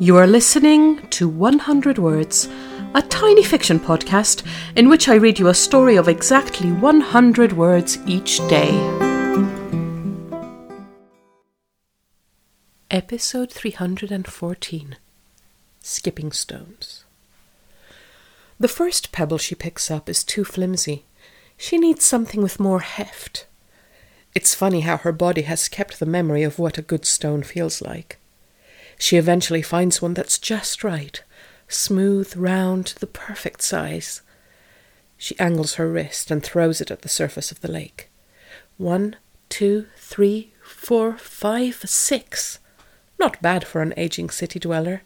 You are listening to 100 Words, a tiny fiction podcast in which I read you a story of exactly 100 words each day. Episode 314 Skipping Stones. The first pebble she picks up is too flimsy. She needs something with more heft. It's funny how her body has kept the memory of what a good stone feels like. She eventually finds one that's just right, smooth, round, the perfect size. She angles her wrist and throws it at the surface of the lake. One, two, three, four, five, six. Not bad for an aging city dweller.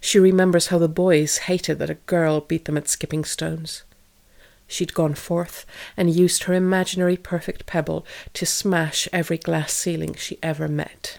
She remembers how the boys hated that a girl beat them at skipping stones. She'd gone forth and used her imaginary perfect pebble to smash every glass ceiling she ever met.